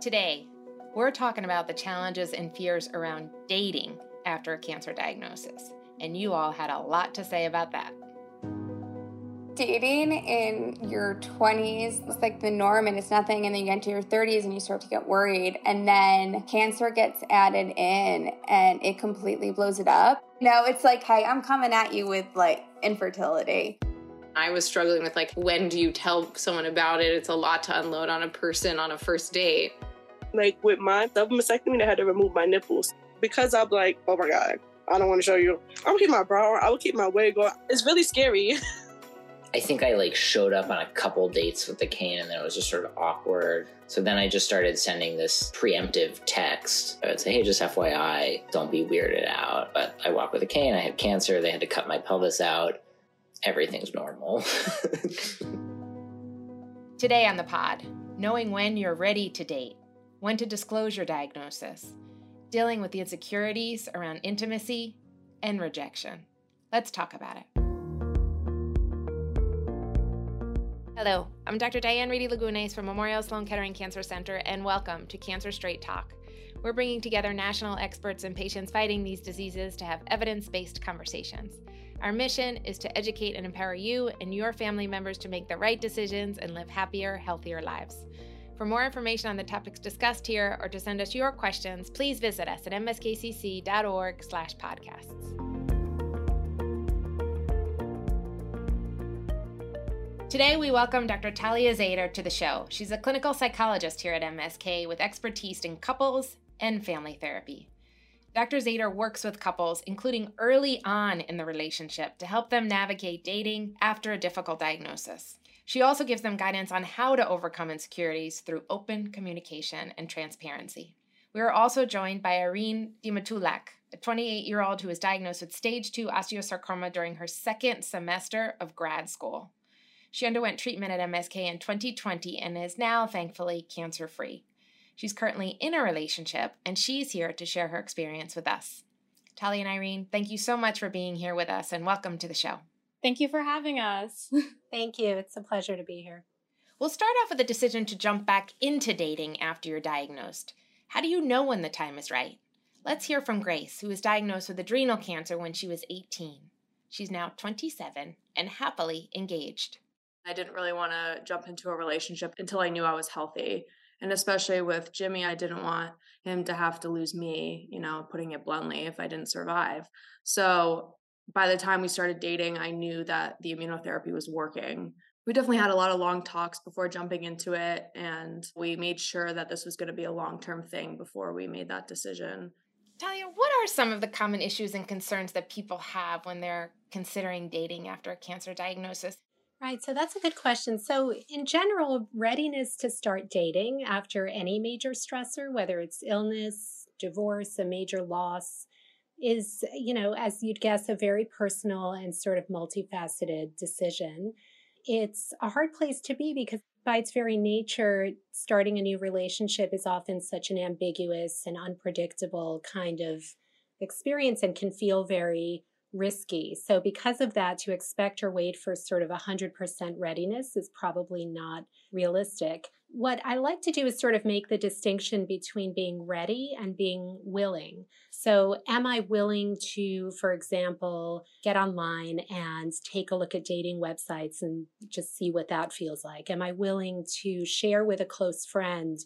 Today, we're talking about the challenges and fears around dating after a cancer diagnosis, and you all had a lot to say about that. Dating in your 20s is like the norm and it's nothing, and then you get into your 30s and you start to get worried, and then cancer gets added in and it completely blows it up. No, it's like, hey, I'm coming at you with like infertility. I was struggling with like, when do you tell someone about it? It's a lot to unload on a person on a first date. Like with my double mastectomy, I had to remove my nipples because I'm like, oh my god, I don't want to show you. I would keep my bra on. I would keep my wig on. It's really scary. I think I like showed up on a couple dates with the cane and then it was just sort of awkward. So then I just started sending this preemptive text. I would say, hey, just FYI, don't be weirded out. But I walk with a cane, I have cancer, they had to cut my pelvis out. Everything's normal. Today on the pod, knowing when you're ready to date, when to disclose your diagnosis, dealing with the insecurities around intimacy and rejection. Let's talk about it. Hello, I'm Dr. Diane Reidy Lagunes from Memorial Sloan Kettering Cancer Center, and welcome to Cancer Straight Talk. We're bringing together national experts and patients fighting these diseases to have evidence based conversations. Our mission is to educate and empower you and your family members to make the right decisions and live happier, healthier lives. For more information on the topics discussed here or to send us your questions, please visit us at mskcc.org/podcasts. Today, we welcome Dr. Talia Zaider to the show. She's a clinical psychologist here at MSK with expertise in couples and family therapy. Dr. Zaider works with couples, including early on in the relationship, to help them navigate dating after a difficult diagnosis. She also gives them guidance on how to overcome insecurities through open communication and transparency. We are also joined by Irene Dimatulak, a 28 year old who was diagnosed with stage 2 osteosarcoma during her second semester of grad school. She underwent treatment at MSK in 2020 and is now, thankfully, cancer free. She's currently in a relationship, and she's here to share her experience with us. Talia and Irene, thank you so much for being here with us and welcome to the show. Thank you for having us. Thank you. It's a pleasure to be here. We'll start off with the decision to jump back into dating after you're diagnosed. How do you know when the time is right? Let's hear from Grace, who was diagnosed with adrenal cancer when she was 18. She's now 27 and happily engaged. I didn't really want to jump into a relationship until I knew I was healthy. And especially with Jimmy, I didn't want him to have to lose me, you know, putting it bluntly, if I didn't survive. So by the time we started dating, I knew that the immunotherapy was working. We definitely had a lot of long talks before jumping into it. And we made sure that this was going to be a long term thing before we made that decision. Talia, what are some of the common issues and concerns that people have when they're considering dating after a cancer diagnosis? Right. So that's a good question. So, in general, readiness to start dating after any major stressor, whether it's illness, divorce, a major loss, is, you know, as you'd guess, a very personal and sort of multifaceted decision. It's a hard place to be because, by its very nature, starting a new relationship is often such an ambiguous and unpredictable kind of experience and can feel very risky. So, because of that, to expect or wait for sort of 100% readiness is probably not realistic. What I like to do is sort of make the distinction between being ready and being willing. So, am I willing to, for example, get online and take a look at dating websites and just see what that feels like? Am I willing to share with a close friend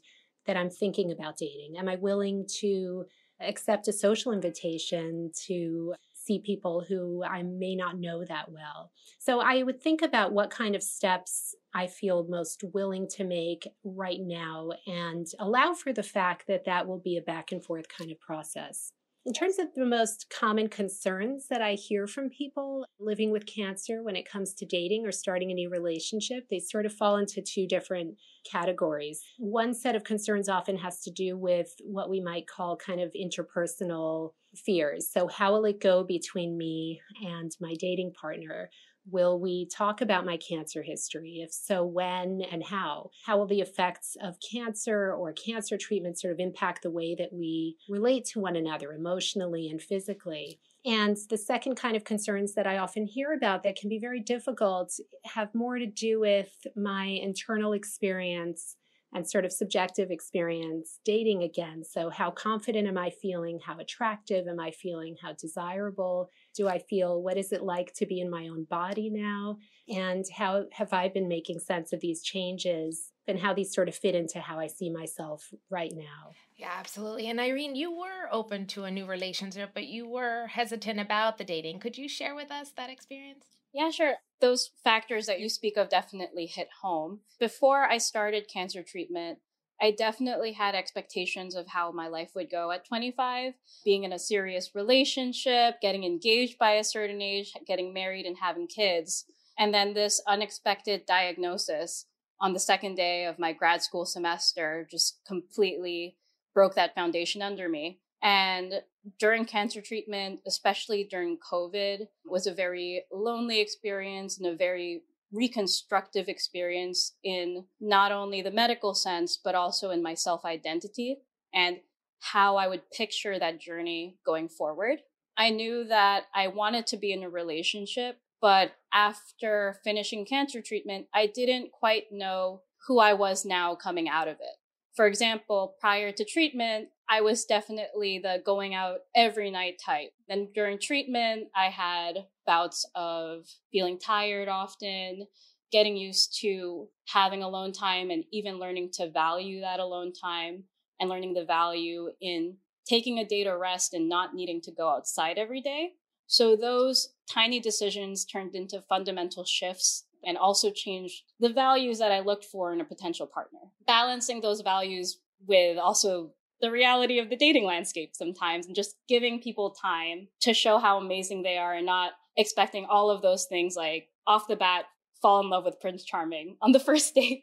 that I'm thinking about dating? Am I willing to accept a social invitation to see people who I may not know that well. So I would think about what kind of steps I feel most willing to make right now and allow for the fact that that will be a back and forth kind of process. In terms of the most common concerns that I hear from people living with cancer when it comes to dating or starting a new relationship, they sort of fall into two different categories. One set of concerns often has to do with what we might call kind of interpersonal fears. So, how will it go between me and my dating partner? Will we talk about my cancer history? If so, when and how? How will the effects of cancer or cancer treatment sort of impact the way that we relate to one another emotionally and physically? And the second kind of concerns that I often hear about that can be very difficult have more to do with my internal experience and sort of subjective experience dating again. So, how confident am I feeling? How attractive am I feeling? How desirable do I feel? What is it like to be in my own body now? And how have I been making sense of these changes and how these sort of fit into how I see myself right now? Yeah, absolutely. And Irene, you were open to a new relationship, but you were hesitant about the dating. Could you share with us that experience? Yeah, sure. Those factors that you speak of definitely hit home. Before I started cancer treatment, I definitely had expectations of how my life would go at 25, being in a serious relationship, getting engaged by a certain age, getting married, and having kids. And then this unexpected diagnosis on the second day of my grad school semester just completely broke that foundation under me. And during cancer treatment, especially during COVID, was a very lonely experience and a very reconstructive experience in not only the medical sense, but also in my self identity and how I would picture that journey going forward. I knew that I wanted to be in a relationship, but after finishing cancer treatment, I didn't quite know who I was now coming out of it. For example, prior to treatment, I was definitely the going out every night type. Then during treatment, I had bouts of feeling tired often, getting used to having alone time and even learning to value that alone time and learning the value in taking a day to rest and not needing to go outside every day. So those tiny decisions turned into fundamental shifts and also changed the values that I looked for in a potential partner. Balancing those values with also the reality of the dating landscape sometimes and just giving people time to show how amazing they are and not expecting all of those things like off the bat fall in love with Prince Charming on the first date.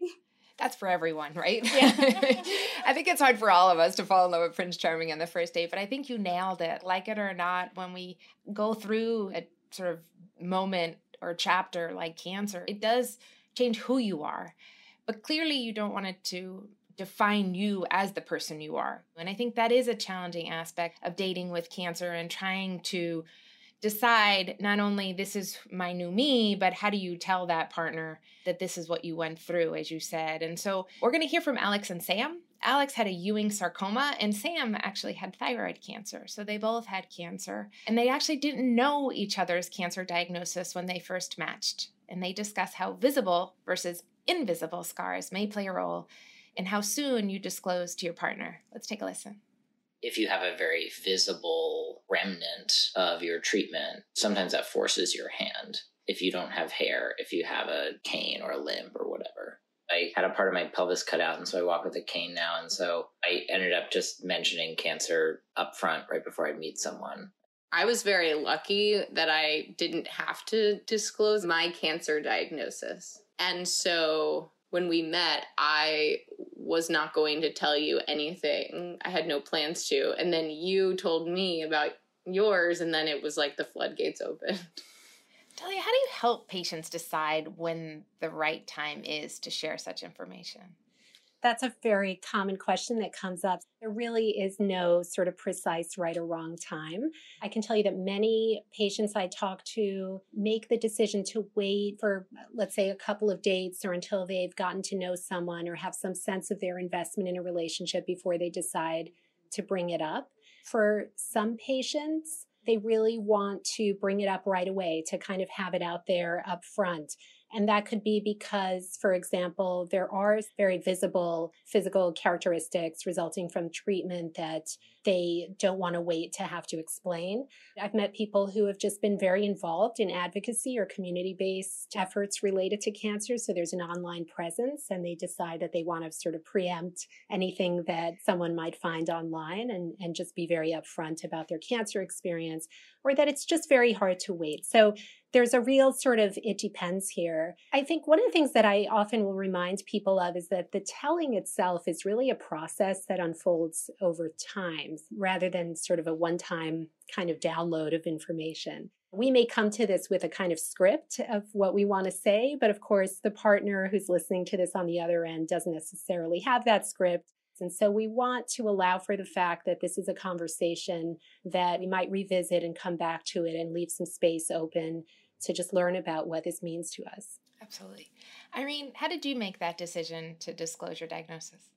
That's for everyone, right? Yeah. I think it's hard for all of us to fall in love with Prince Charming on the first date, but I think you nailed it. Like it or not, when we go through a sort of moment or chapter like cancer, it does change who you are. But clearly, you don't want it to define you as the person you are. And I think that is a challenging aspect of dating with cancer and trying to decide not only this is my new me, but how do you tell that partner that this is what you went through, as you said? And so we're going to hear from Alex and Sam. Alex had a Ewing sarcoma, and Sam actually had thyroid cancer. So they both had cancer, and they actually didn't know each other's cancer diagnosis when they first matched. And they discuss how visible versus invisible scars may play a role and how soon you disclose to your partner. Let's take a listen. If you have a very visible remnant of your treatment, sometimes that forces your hand. If you don't have hair, if you have a cane or a limp or whatever. I had a part of my pelvis cut out, and so I walk with a cane now. And so I ended up just mentioning cancer up front right before I meet someone. I was very lucky that I didn't have to disclose my cancer diagnosis. And so when we met, I was not going to tell you anything. I had no plans to. And then you told me about yours, and then it was like the floodgates opened. Talia, how do you help patients decide when the right time is to share such information? That's a very common question that comes up. There really is no sort of precise right or wrong time. I can tell you that many patients I talk to make the decision to wait for, let's say, a couple of dates or until they've gotten to know someone or have some sense of their investment in a relationship before they decide to bring it up. For some patients, they really want to bring it up right away to kind of have it out there up front. And that could be because, for example, there are very visible physical characteristics resulting from treatment that they don't want to wait to have to explain. I've met people who have just been very involved in advocacy or community based efforts related to cancer. So there's an online presence and they decide that they want to sort of preempt anything that someone might find online and, and just be very upfront about their cancer experience or that it's just very hard to wait. So there's a real sort of it depends here. I think one of the things that I often will remind people of is that the telling itself is really a process that unfolds over time rather than sort of a one time kind of download of information. We may come to this with a kind of script of what we want to say, but of course, the partner who's listening to this on the other end doesn't necessarily have that script. And so we want to allow for the fact that this is a conversation that we might revisit and come back to it and leave some space open to just learn about what this means to us. Absolutely. Irene, how did you make that decision to disclose your diagnosis?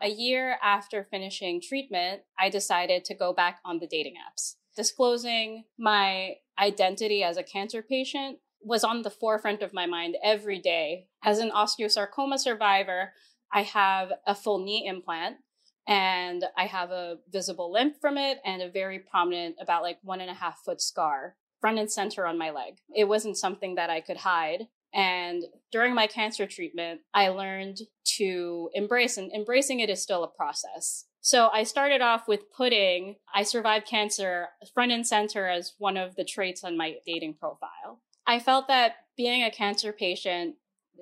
A year after finishing treatment, I decided to go back on the dating apps. Disclosing my identity as a cancer patient was on the forefront of my mind every day. As an osteosarcoma survivor, I have a full knee implant and I have a visible limp from it and a very prominent, about like one and a half foot scar front and center on my leg. It wasn't something that I could hide. And during my cancer treatment, I learned to embrace, and embracing it is still a process. So I started off with putting I survived cancer front and center as one of the traits on my dating profile. I felt that being a cancer patient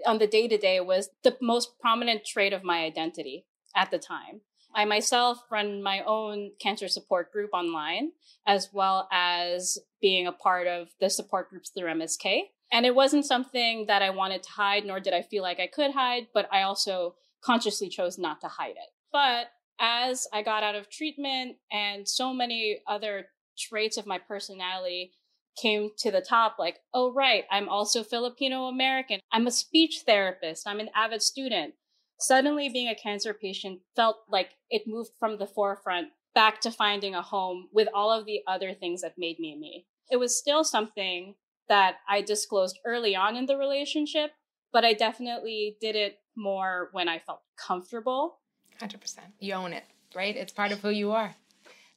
on the day to day was the most prominent trait of my identity at the time. I myself run my own cancer support group online, as well as being a part of the support groups through MSK. And it wasn't something that I wanted to hide, nor did I feel like I could hide, but I also consciously chose not to hide it. But as I got out of treatment and so many other traits of my personality came to the top, like, oh, right, I'm also Filipino American. I'm a speech therapist. I'm an avid student. Suddenly, being a cancer patient felt like it moved from the forefront back to finding a home with all of the other things that made me me. It was still something that I disclosed early on in the relationship, but I definitely did it more when I felt comfortable. 100%. You own it, right? It's part of who you are.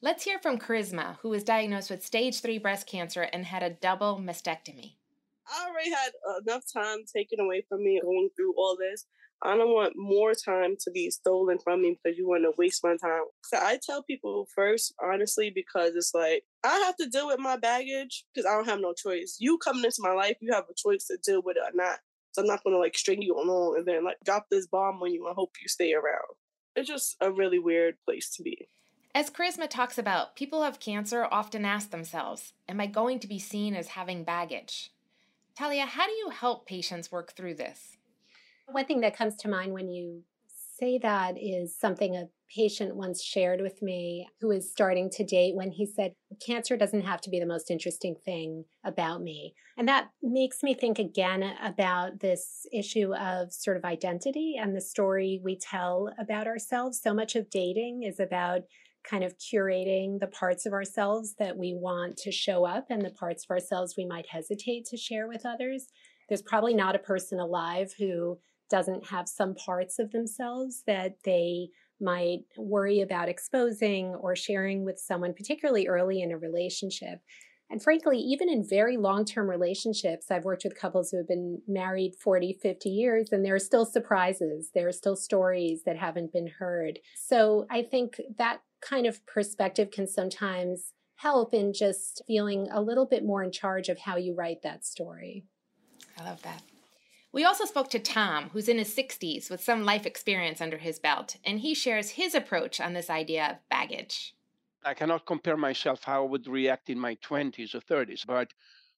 Let's hear from Charisma, who was diagnosed with stage three breast cancer and had a double mastectomy. I already had enough time taken away from me going through all this. I don't want more time to be stolen from me because you want to waste my time. So I tell people first, honestly, because it's like I have to deal with my baggage because I don't have no choice. You coming into my life, you have a choice to deal with it or not. So I'm not gonna like string you along and then like drop this bomb on you and hope you stay around. It's just a really weird place to be. As Charisma talks about, people who have cancer often ask themselves, Am I going to be seen as having baggage? Talia, how do you help patients work through this? One thing that comes to mind when you say that is something a patient once shared with me who is starting to date when he said, Cancer doesn't have to be the most interesting thing about me. And that makes me think again about this issue of sort of identity and the story we tell about ourselves. So much of dating is about kind of curating the parts of ourselves that we want to show up and the parts of ourselves we might hesitate to share with others. There's probably not a person alive who doesn't have some parts of themselves that they might worry about exposing or sharing with someone, particularly early in a relationship. And frankly, even in very long term relationships, I've worked with couples who have been married 40, 50 years, and there are still surprises. There are still stories that haven't been heard. So I think that kind of perspective can sometimes help in just feeling a little bit more in charge of how you write that story. I love that. We also spoke to Tom, who's in his 60s with some life experience under his belt, and he shares his approach on this idea of baggage. I cannot compare myself how I would react in my 20s or 30s, but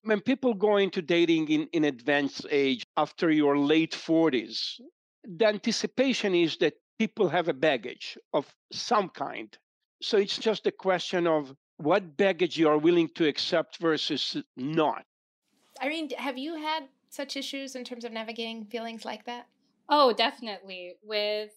when people go into dating in, in advanced age after your late 40s, the anticipation is that people have a baggage of some kind. So it's just a question of what baggage you are willing to accept versus not. I mean, have you had such issues in terms of navigating feelings like that? Oh, definitely. With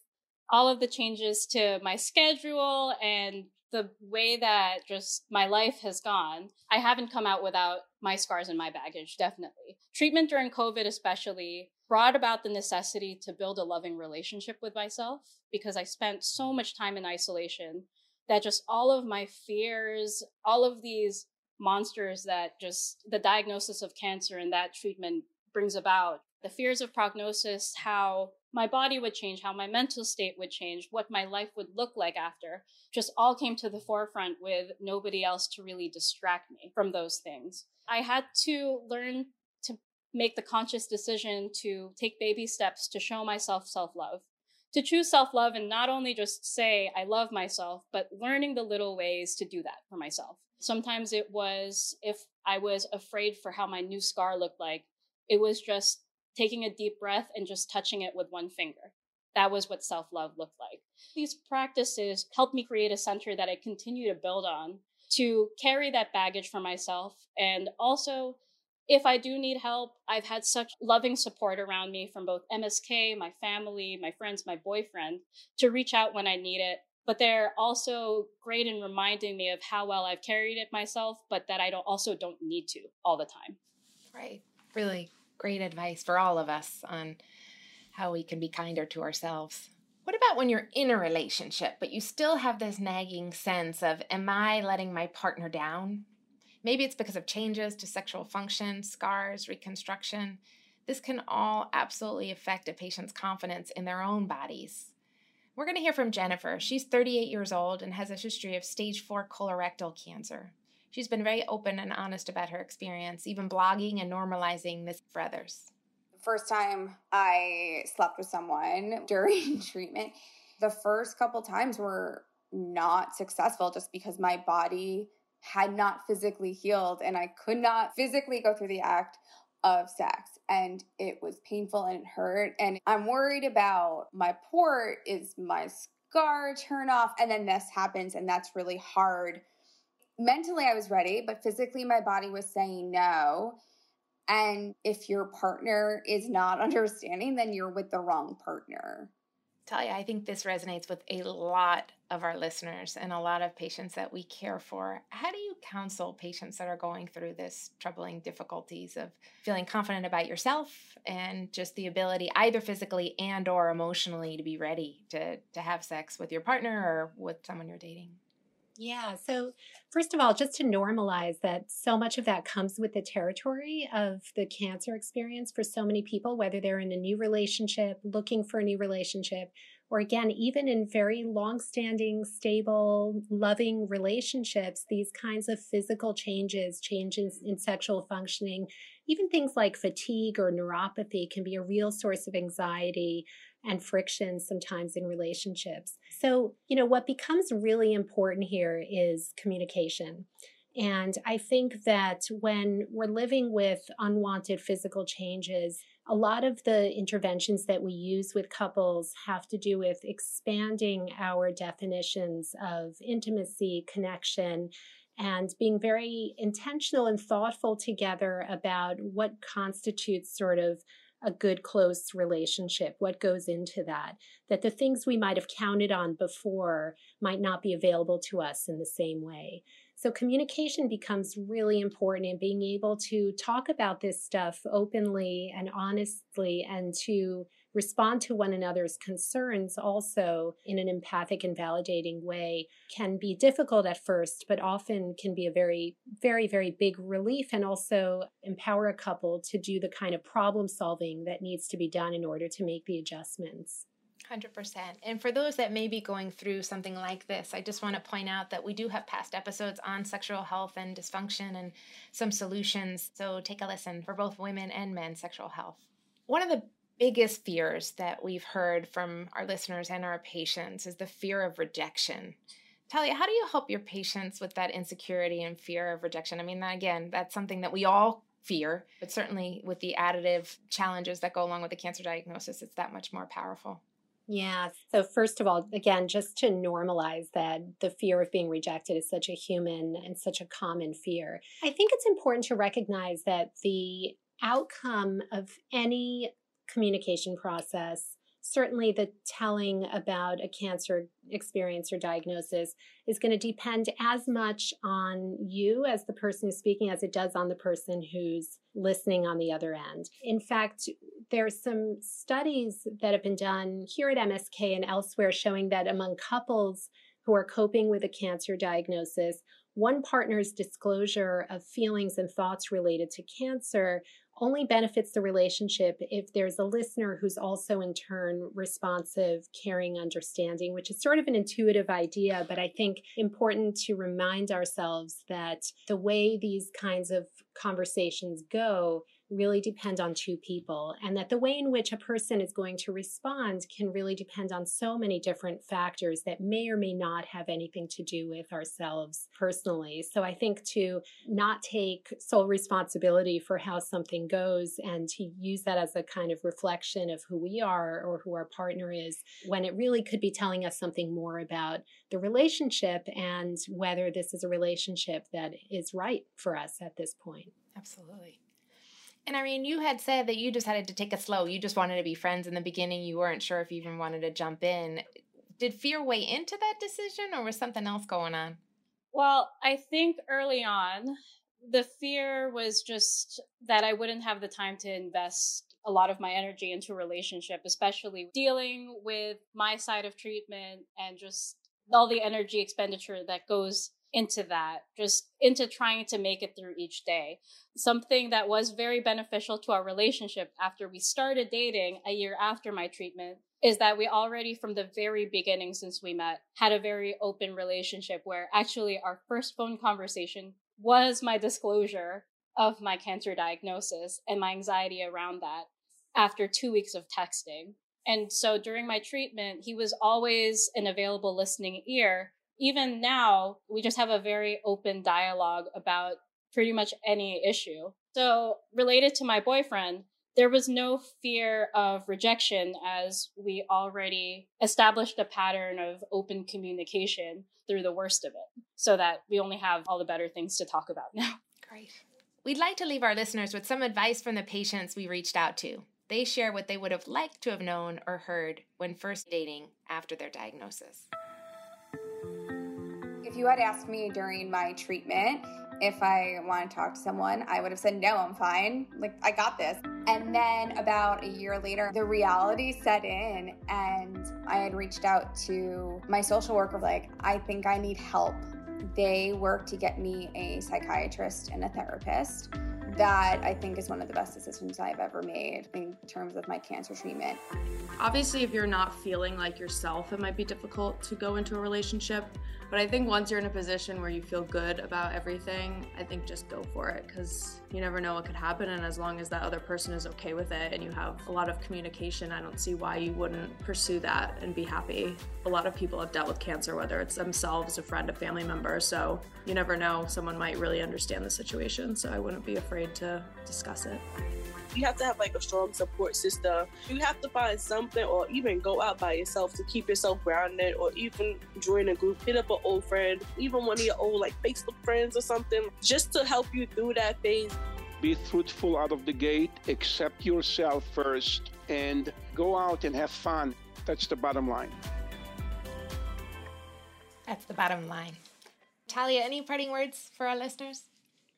all of the changes to my schedule and the way that just my life has gone, I haven't come out without my scars and my baggage, definitely. Treatment during COVID, especially, brought about the necessity to build a loving relationship with myself because I spent so much time in isolation that just all of my fears, all of these monsters that just the diagnosis of cancer and that treatment brings about the fears of prognosis, how my body would change, how my mental state would change, what my life would look like after, just all came to the forefront with nobody else to really distract me from those things. I had to learn to make the conscious decision to take baby steps to show myself self love. To choose self love and not only just say, I love myself, but learning the little ways to do that for myself. Sometimes it was if I was afraid for how my new scar looked like, it was just taking a deep breath and just touching it with one finger. That was what self love looked like. These practices helped me create a center that I continue to build on to carry that baggage for myself and also if I do need help, I've had such loving support around me from both MSK, my family, my friends, my boyfriend to reach out when I need it. But they're also great in reminding me of how well I've carried it myself, but that I don't also don't need to all the time. Right. Really great advice for all of us on how we can be kinder to ourselves. What about when you're in a relationship, but you still have this nagging sense of, am I letting my partner down? Maybe it's because of changes to sexual function, scars, reconstruction. This can all absolutely affect a patient's confidence in their own bodies. We're going to hear from Jennifer. She's 38 years old and has a history of stage 4 colorectal cancer. She's been very open and honest about her experience, even blogging and normalizing this for others. The First time I slept with someone during treatment, the first couple times were not successful just because my body had not physically healed and I could not physically go through the act of sex and it was painful and it hurt and I'm worried about my port is my scar turn off and then this happens and that's really hard. Mentally I was ready, but physically my body was saying no. And if your partner is not understanding, then you're with the wrong partner. Talia, I think this resonates with a lot of our listeners and a lot of patients that we care for. How do you counsel patients that are going through this troubling difficulties of feeling confident about yourself and just the ability either physically and or emotionally to be ready to to have sex with your partner or with someone you're dating? Yeah. So, first of all, just to normalize that so much of that comes with the territory of the cancer experience for so many people, whether they're in a new relationship, looking for a new relationship, or again, even in very long standing, stable, loving relationships, these kinds of physical changes, changes in sexual functioning, even things like fatigue or neuropathy can be a real source of anxiety and friction sometimes in relationships. So, you know, what becomes really important here is communication. And I think that when we're living with unwanted physical changes, a lot of the interventions that we use with couples have to do with expanding our definitions of intimacy, connection, and being very intentional and thoughtful together about what constitutes sort of a good close relationship what goes into that? That the things we might have counted on before might not be available to us in the same way. So communication becomes really important in being able to talk about this stuff openly and honestly and to respond to one another's concerns also in an empathic and validating way can be difficult at first, but often can be a very, very, very big relief and also empower a couple to do the kind of problem solving that needs to be done in order to make the adjustments. 100%. And for those that may be going through something like this, I just want to point out that we do have past episodes on sexual health and dysfunction and some solutions. So take a listen for both women and men sexual health. One of the biggest fears that we've heard from our listeners and our patients is the fear of rejection. Talia, how do you help your patients with that insecurity and fear of rejection? I mean, again, that's something that we all fear, but certainly with the additive challenges that go along with the cancer diagnosis, it's that much more powerful. Yeah. So, first of all, again, just to normalize that the fear of being rejected is such a human and such a common fear. I think it's important to recognize that the outcome of any communication process. Certainly, the telling about a cancer experience or diagnosis is going to depend as much on you as the person who's speaking as it does on the person who's listening on the other end. In fact, there's some studies that have been done here at MSK and elsewhere showing that among couples who are coping with a cancer diagnosis, one partner's disclosure of feelings and thoughts related to cancer only benefits the relationship if there's a listener who's also in turn responsive, caring, understanding, which is sort of an intuitive idea, but I think important to remind ourselves that the way these kinds of conversations go really depend on two people, and that the way in which a person is going to respond can really depend on so many different factors that may or may not have anything to do with ourselves personally. So I think to not take sole responsibility for how something goes and to use that as a kind of reflection of who we are or who our partner is, when it really could be telling us something more about the relationship and whether this is a relationship that is right for us at this point. Absolutely. And Irene, you had said that you decided to take it slow. You just wanted to be friends in the beginning. You weren't sure if you even wanted to jump in. Did fear weigh into that decision or was something else going on? Well, I think early on, the fear was just that I wouldn't have the time to invest a lot of my energy into a relationship, especially dealing with my side of treatment and just all the energy expenditure that goes into that, just into trying to make it through each day. Something that was very beneficial to our relationship after we started dating a year after my treatment is that we already, from the very beginning since we met, had a very open relationship where actually our first phone conversation was my disclosure of my cancer diagnosis and my anxiety around that after two weeks of texting. And so during my treatment, he was always an available listening ear even now, we just have a very open dialogue about pretty much any issue. So, related to my boyfriend, there was no fear of rejection as we already established a pattern of open communication through the worst of it, so that we only have all the better things to talk about now. Great. We'd like to leave our listeners with some advice from the patients we reached out to. They share what they would have liked to have known or heard when first dating after their diagnosis if you had asked me during my treatment if I want to talk to someone, I would have said, no, I'm fine. Like, I got this. And then about a year later, the reality set in, and I had reached out to my social worker, like, I think I need help. They work to get me a psychiatrist and a therapist. That I think is one of the best decisions I've ever made in terms of my cancer treatment. Obviously, if you're not feeling like yourself, it might be difficult to go into a relationship. But I think once you're in a position where you feel good about everything, I think just go for it because you never know what could happen. And as long as that other person is okay with it and you have a lot of communication, I don't see why you wouldn't pursue that and be happy. A lot of people have dealt with cancer, whether it's themselves, a friend, a family member. So you never know, someone might really understand the situation. So I wouldn't be afraid to discuss it you have to have like a strong support system. You have to find something or even go out by yourself to keep yourself grounded or even join a group, hit up an old friend, even one of your old like Facebook friends or something, just to help you through that phase. Be truthful out of the gate, accept yourself first, and go out and have fun. That's the bottom line. That's the bottom line. Talia, any parting words for our listeners?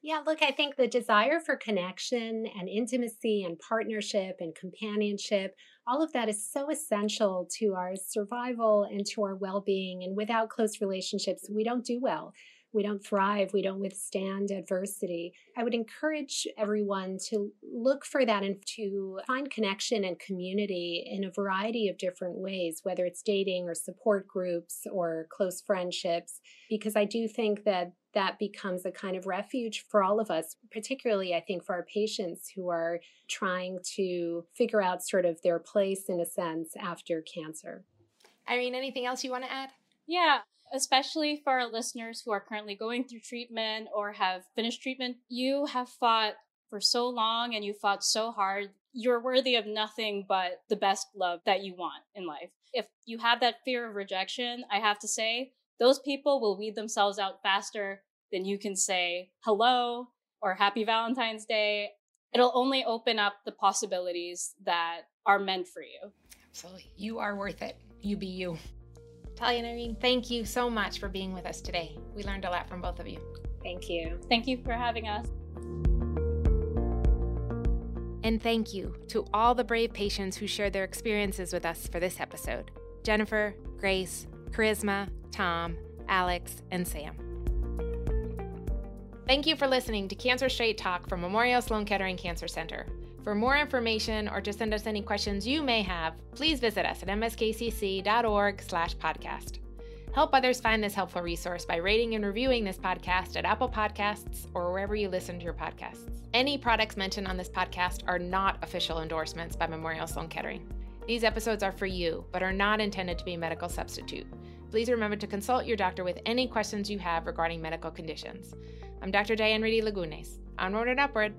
Yeah, look, I think the desire for connection and intimacy and partnership and companionship, all of that is so essential to our survival and to our well being. And without close relationships, we don't do well we don't thrive, we don't withstand adversity. I would encourage everyone to look for that and to find connection and community in a variety of different ways, whether it's dating or support groups or close friendships, because I do think that that becomes a kind of refuge for all of us, particularly, I think, for our patients who are trying to figure out sort of their place in a sense after cancer. Irene, anything else you want to add? Yeah, especially for our listeners who are currently going through treatment or have finished treatment, you have fought for so long and you fought so hard. You're worthy of nothing but the best love that you want in life. If you have that fear of rejection, I have to say, those people will weed themselves out faster than you can say hello or happy Valentine's Day. It'll only open up the possibilities that are meant for you. Absolutely. You are worth it. You be you. Talia and Irene, thank you so much for being with us today. We learned a lot from both of you. Thank you. Thank you for having us. And thank you to all the brave patients who shared their experiences with us for this episode Jennifer, Grace, Charisma, Tom, Alex, and Sam. Thank you for listening to Cancer Straight Talk from Memorial Sloan Kettering Cancer Center. For more information or to send us any questions you may have, please visit us at mskcc.org/podcast. Help others find this helpful resource by rating and reviewing this podcast at Apple Podcasts or wherever you listen to your podcasts. Any products mentioned on this podcast are not official endorsements by Memorial Sloan Kettering. These episodes are for you, but are not intended to be a medical substitute. Please remember to consult your doctor with any questions you have regarding medical conditions. I'm Dr. Diane Reidy Lagunes. Onward and upward.